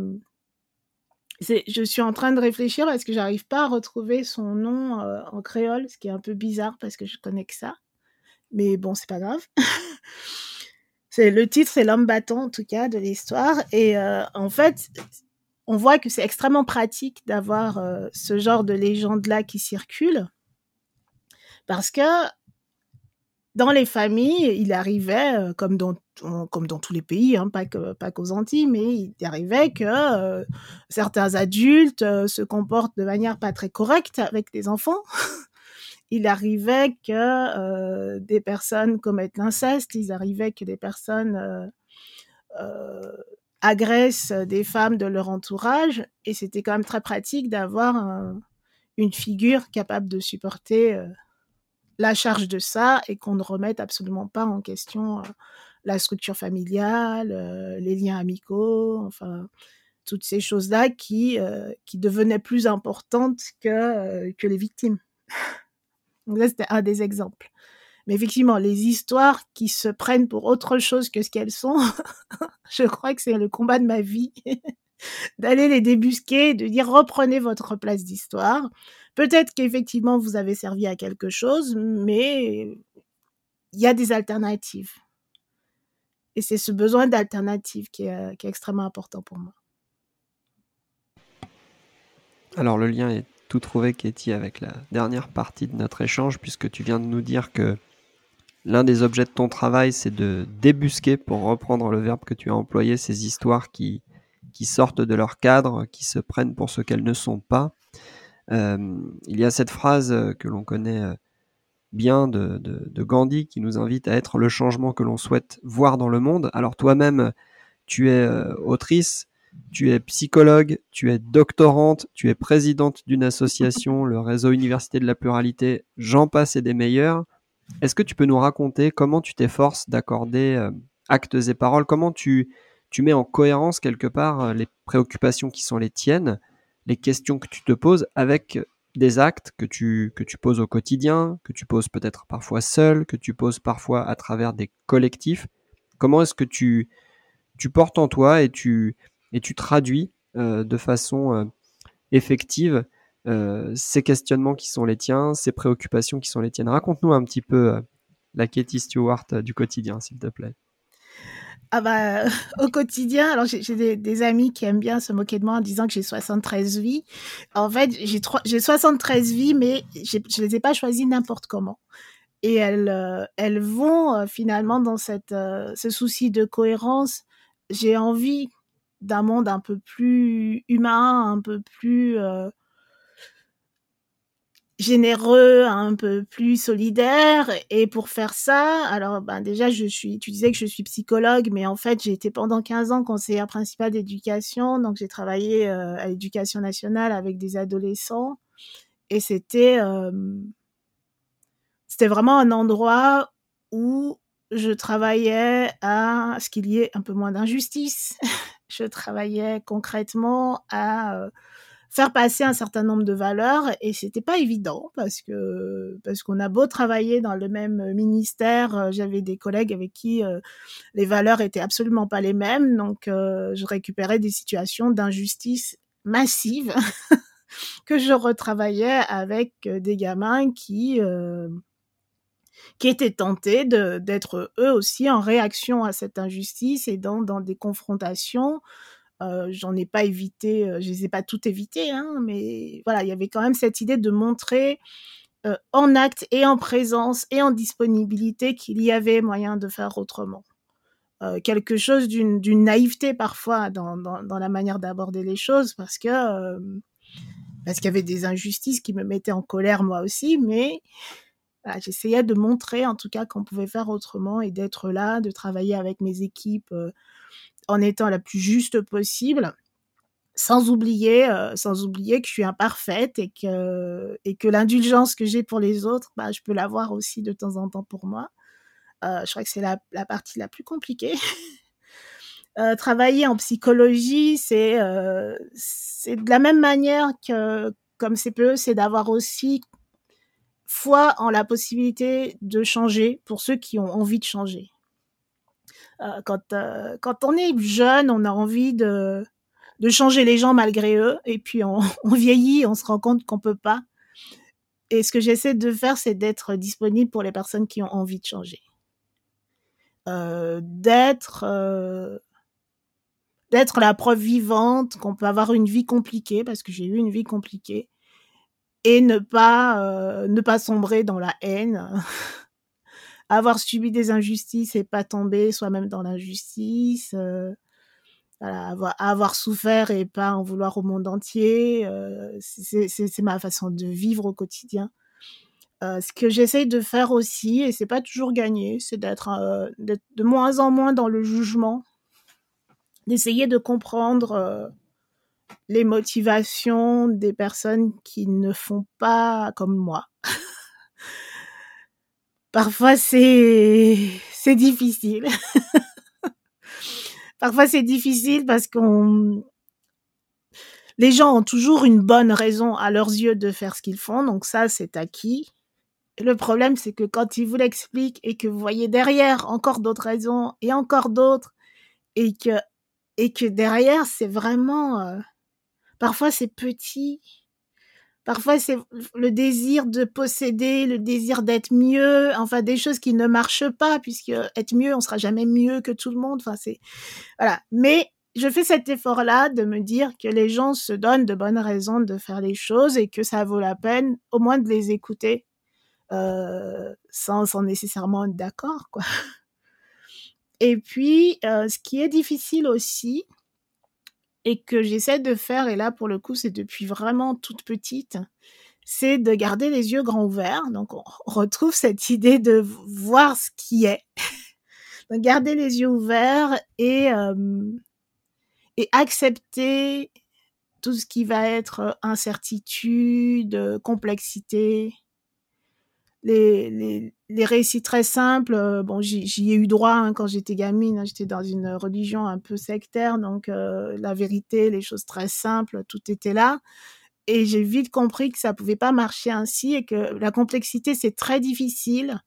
je suis en train de réfléchir parce que j'arrive pas à retrouver son nom en créole, ce qui est un peu bizarre parce que je connais que ça mais bon, c'est pas grave. c'est le titre, c'est l'homme battant en tout cas de l'histoire, et euh, en fait, on voit que c'est extrêmement pratique d'avoir euh, ce genre de légende là qui circule, parce que dans les familles, il arrivait, euh, comme dans comme dans tous les pays, hein, pas que pas qu'aux Antilles, mais il arrivait que certains adultes se comportent de manière pas très correcte avec les enfants. <laughs> il arrivait que des personnes commettent l'inceste, il arrivait que des personnes agressent des femmes de leur entourage, et c'était quand même très pratique d'avoir une figure capable de supporter la charge de ça et qu'on ne remette absolument pas en question la structure familiale, les liens amicaux, enfin toutes ces choses-là qui, devenaient plus importantes que les victimes. <laughs> Donc là, c'était un des exemples. Mais effectivement, les histoires qui se prennent pour autre chose que ce qu'elles sont, <laughs> je crois que c'est le combat de ma vie. <laughs> d'aller les débusquer, de dire reprenez votre place d'histoire. Peut-être qu'effectivement vous avez servi à quelque chose, mais il y a des alternatives. Et c'est ce besoin d'alternative qui, est, extrêmement important pour moi. Alors le lien est tout trouvé, Katie, avec la dernière partie de notre échange, puisque tu viens de nous dire que l'un des objets de ton travail, c'est de débusquer, pour reprendre le verbe que tu as employé, ces histoires qui, qui sortent de leur cadre, qui se prennent pour ce qu'elles ne sont pas. Euh, il y a cette phrase euh, que l'on connaît euh, bien de, Gandhi qui nous invite à être le changement que l'on souhaite voir dans le monde. Alors toi-même, tu es autrice, tu es psychologue, tu es doctorante, tu es présidente d'une association, le réseau Université de la Pluralité, j'en passe et des meilleurs. Est-ce que tu peux nous raconter comment tu t'efforces d'accorder actes et paroles, comment tu tu mets en cohérence quelque part euh, les préoccupations qui sont les tiennes, les questions que tu te poses avec des actes que tu, que tu poses au quotidien, que tu poses peut-être parfois seul, que tu poses parfois à travers des collectifs? Comment est-ce que tu, tu portes en toi et tu, et tu traduis euh, de façon euh, effective ces questionnements qui sont les tiens, ces préoccupations qui sont les tiennes Raconte-nous un petit peu la Katie Stewart du quotidien, s'il te plaît. Ah bah, <laughs> au quotidien, alors j'ai des, amis qui aiment bien se moquer de moi en disant que j'ai 73 vies. En fait, j'ai j'ai 73 vies, mais je les ai pas choisies n'importe comment. Et elles, euh, elles vont euh, finalement dans cette, euh, ce souci de cohérence. J'ai envie d'un monde un peu plus humain, un peu plus généreux, un peu plus solidaire. Et pour faire ça, alors ben déjà, je suis, tu disais que je suis psychologue, mais en fait, j'ai été pendant 15 ans conseillère principale d'éducation. Donc, j'ai travaillé euh, à l'éducation nationale avec des adolescents. Et c'était, euh, c'était vraiment un endroit où je travaillais à ce qu'il y ait un peu moins d'injustice. <laughs> je travaillais concrètement à euh, faire passer un certain nombre de valeurs et c'était pas évident parce que parce qu'on a beau travailler dans le même ministère, euh, j'avais des collègues avec qui euh, les valeurs étaient absolument pas les mêmes, donc je récupérais des situations d'injustice massive <laughs> que je retravaillais avec des gamins qui qui étaient tentés d'être eux aussi en réaction à cette injustice et dans, dans des confrontations euh, j'en ai pas évité, euh, je les ai pas toutes évitées, hein, mais voilà, il y avait quand même cette idée de montrer euh, en acte et en présence et en disponibilité qu'il y avait moyen de faire autrement. quelque chose d'une naïveté parfois dans, dans, la manière d'aborder les choses parce que parce qu'il y avait des injustices qui me mettaient en colère moi aussi, mais j'essayais de montrer en tout cas qu'on pouvait faire autrement et d'être là, de travailler avec mes équipes en étant la plus juste possible, sans oublier, euh, sans oublier que je suis imparfaite et que, et que l'indulgence que j'ai pour les autres, bah, je peux l'avoir aussi de temps en temps pour moi. Euh, je crois que c'est la, la, partie la plus compliquée. <laughs> euh, travailler en psychologie, euh, c'est de la même manière que comme CPE, c'est d'avoir aussi foi en la possibilité de changer pour ceux qui ont envie de changer. Euh, quand, euh, quand on est jeune, on a envie de, changer les gens malgré eux, et puis <laughs> on, vieillit, on se rend compte qu'on peut pas. Et ce que j'essaie de faire, c'est d'être disponible pour les personnes qui ont envie de changer. Euh, d'être la preuve vivante qu'on peut avoir une vie compliquée parce que j'ai eu une vie compliquée et ne pas euh, ne pas sombrer dans la haine <laughs> avoir subi des injustices et pas tomber soi-même dans l'injustice, euh, avoir, souffert et pas en vouloir au monde entier. Euh, c'est ma façon de vivre au quotidien. Ce que j'essaye de faire aussi, et c'est pas toujours gagné, c'est d'être de moins en moins dans le jugement, d'essayer de comprendre les motivations des personnes qui ne font pas comme moi. <laughs> Parfois c'est c'est difficile. <laughs> Parfois c'est difficile parce qu'on les gens ont toujours une bonne raison à leurs yeux de faire ce qu'ils font, donc ça c'est acquis. Le problème, c'est que quand il vous l'explique et que vous voyez derrière encore d'autres raisons et encore d'autres, et que, et que derrière, c'est vraiment, euh, parfois c'est petit, parfois c'est le désir de posséder, le désir d'être mieux, enfin des choses qui ne marchent pas, puisque être mieux, on sera jamais mieux que tout le monde, enfin c'est, voilà. Mais je fais cet effort-là de me dire que les gens se donnent de bonnes raisons de faire les choses et que ça vaut la peine au moins de les écouter euh, sans, sans, nécessairement être d'accord, quoi. Et puis, euh, ce qui est difficile aussi, et que j'essaie de faire, et là pour le coup c'est depuis vraiment toute petite, c'est de garder les yeux grands ouverts. Donc on retrouve cette <laughs> idée de voir ce qui est. <laughs> Donc garder les yeux ouverts et, euh, et accepter tout ce qui va être incertitude, complexité, les, les, récits très simples, euh, bon, j'y ai eu droit hein, quand j'étais gamine, hein, j'étais dans une religion un peu sectaire, donc euh, la vérité, les choses très simples, tout était là. Et j'ai vite compris que ça pouvait pas marcher ainsi et que la complexité, c'est très difficile,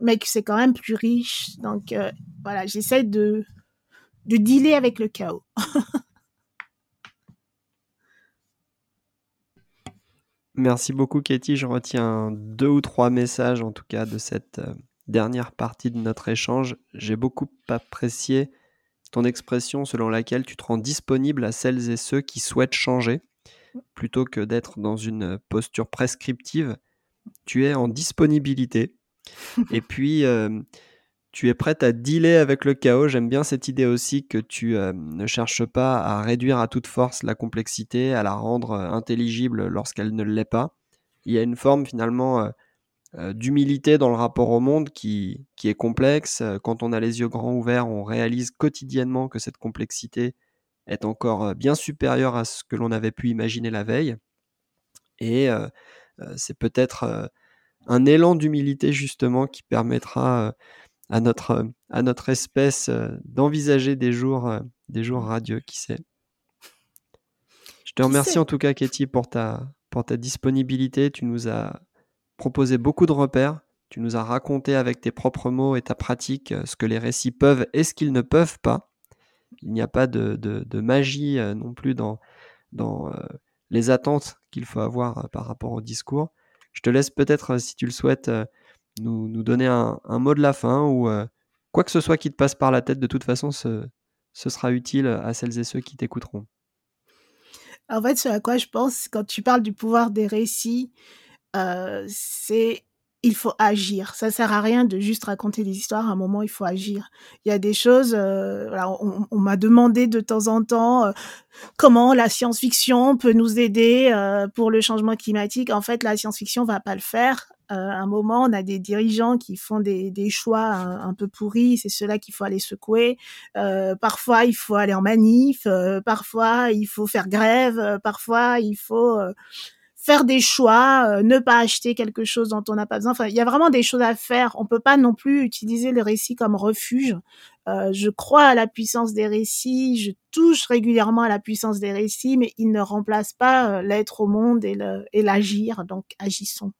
mais que c'est quand même plus riche. Donc euh, voilà, j'essaie de, de dealer avec le chaos. <laughs> Merci beaucoup Katie, je retiens deux ou trois messages en tout cas de cette euh, dernière partie de notre échange. J'ai beaucoup apprécié ton expression selon laquelle tu te rends disponible à celles et ceux qui souhaitent changer plutôt que d'être dans une posture prescriptive. Tu es en disponibilité. et puis, euh, tu es prête à dealer avec le chaos. J'aime bien cette idée aussi que tu euh, ne cherches pas à réduire à toute force la complexité, à la rendre euh, intelligible lorsqu'elle ne l'est pas. Il y a une forme finalement euh, d'humilité dans le rapport au monde qui, qui est complexe. Quand on a les yeux grands ouverts, on réalise quotidiennement que cette complexité est encore bien supérieure à ce que l'on avait pu imaginer la veille. Et c'est peut-être un élan d'humilité justement qui permettra à notre, à notre espèce euh, d'envisager des jours, euh, des jours radieux, qui sait. Je te remercie en tout cas, Katie, pour ta, pour ta disponibilité. Tu nous as proposé beaucoup de repères. Tu nous as raconté avec tes propres mots et ta pratique euh, ce que les récits peuvent et ce qu'ils ne peuvent pas. Il n'y a pas de, de, magie non plus dans, dans les attentes qu'il faut avoir par rapport au discours. Je te laisse peut-être, si tu le souhaites, nous, nous donner un, un, mot de la fin ou euh, quoi que ce soit qui te passe par la tête, de toute façon, ce, ce sera utile à celles et ceux qui t'écouteront. En fait, ce à quoi je pense quand tu parles du pouvoir des récits, euh, c'est il faut agir. Ça sert à rien de juste raconter des histoires. À un moment, il faut agir. Il y a des choses. Euh, on, m'a demandé de temps en temps euh, comment la science-fiction peut nous aider pour le changement climatique. En fait, la science-fiction va pas le faire. Euh, un moment, on a des dirigeants qui font des, choix un, peu pourris. C'est cela qu'il faut aller secouer. parfois, il faut aller en manif. parfois, il faut faire grève. parfois, il faut faire des choix, euh, ne pas acheter quelque chose dont on n'a pas besoin. Enfin, il y a vraiment des choses à faire. On peut pas non plus utiliser le récit comme refuge. Euh, je crois à la puissance des récits, je touche régulièrement à la puissance des récits, mais ils ne remplacent pas euh, l'être au monde et l'agir. Donc, agissons.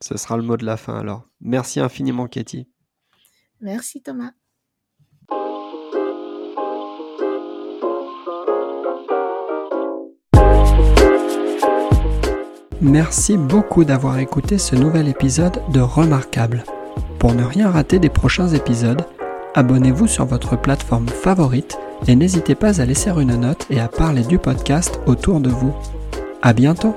Ce sera le mot de la fin alors. Merci infiniment, Katie. Merci, Thomas. Merci beaucoup d'avoir écouté ce nouvel épisode de Remarquable. Pour ne rien rater des prochains épisodes, abonnez-vous sur votre plateforme favorite et n'hésitez pas à laisser une note et à parler du podcast autour de vous. À bientôt!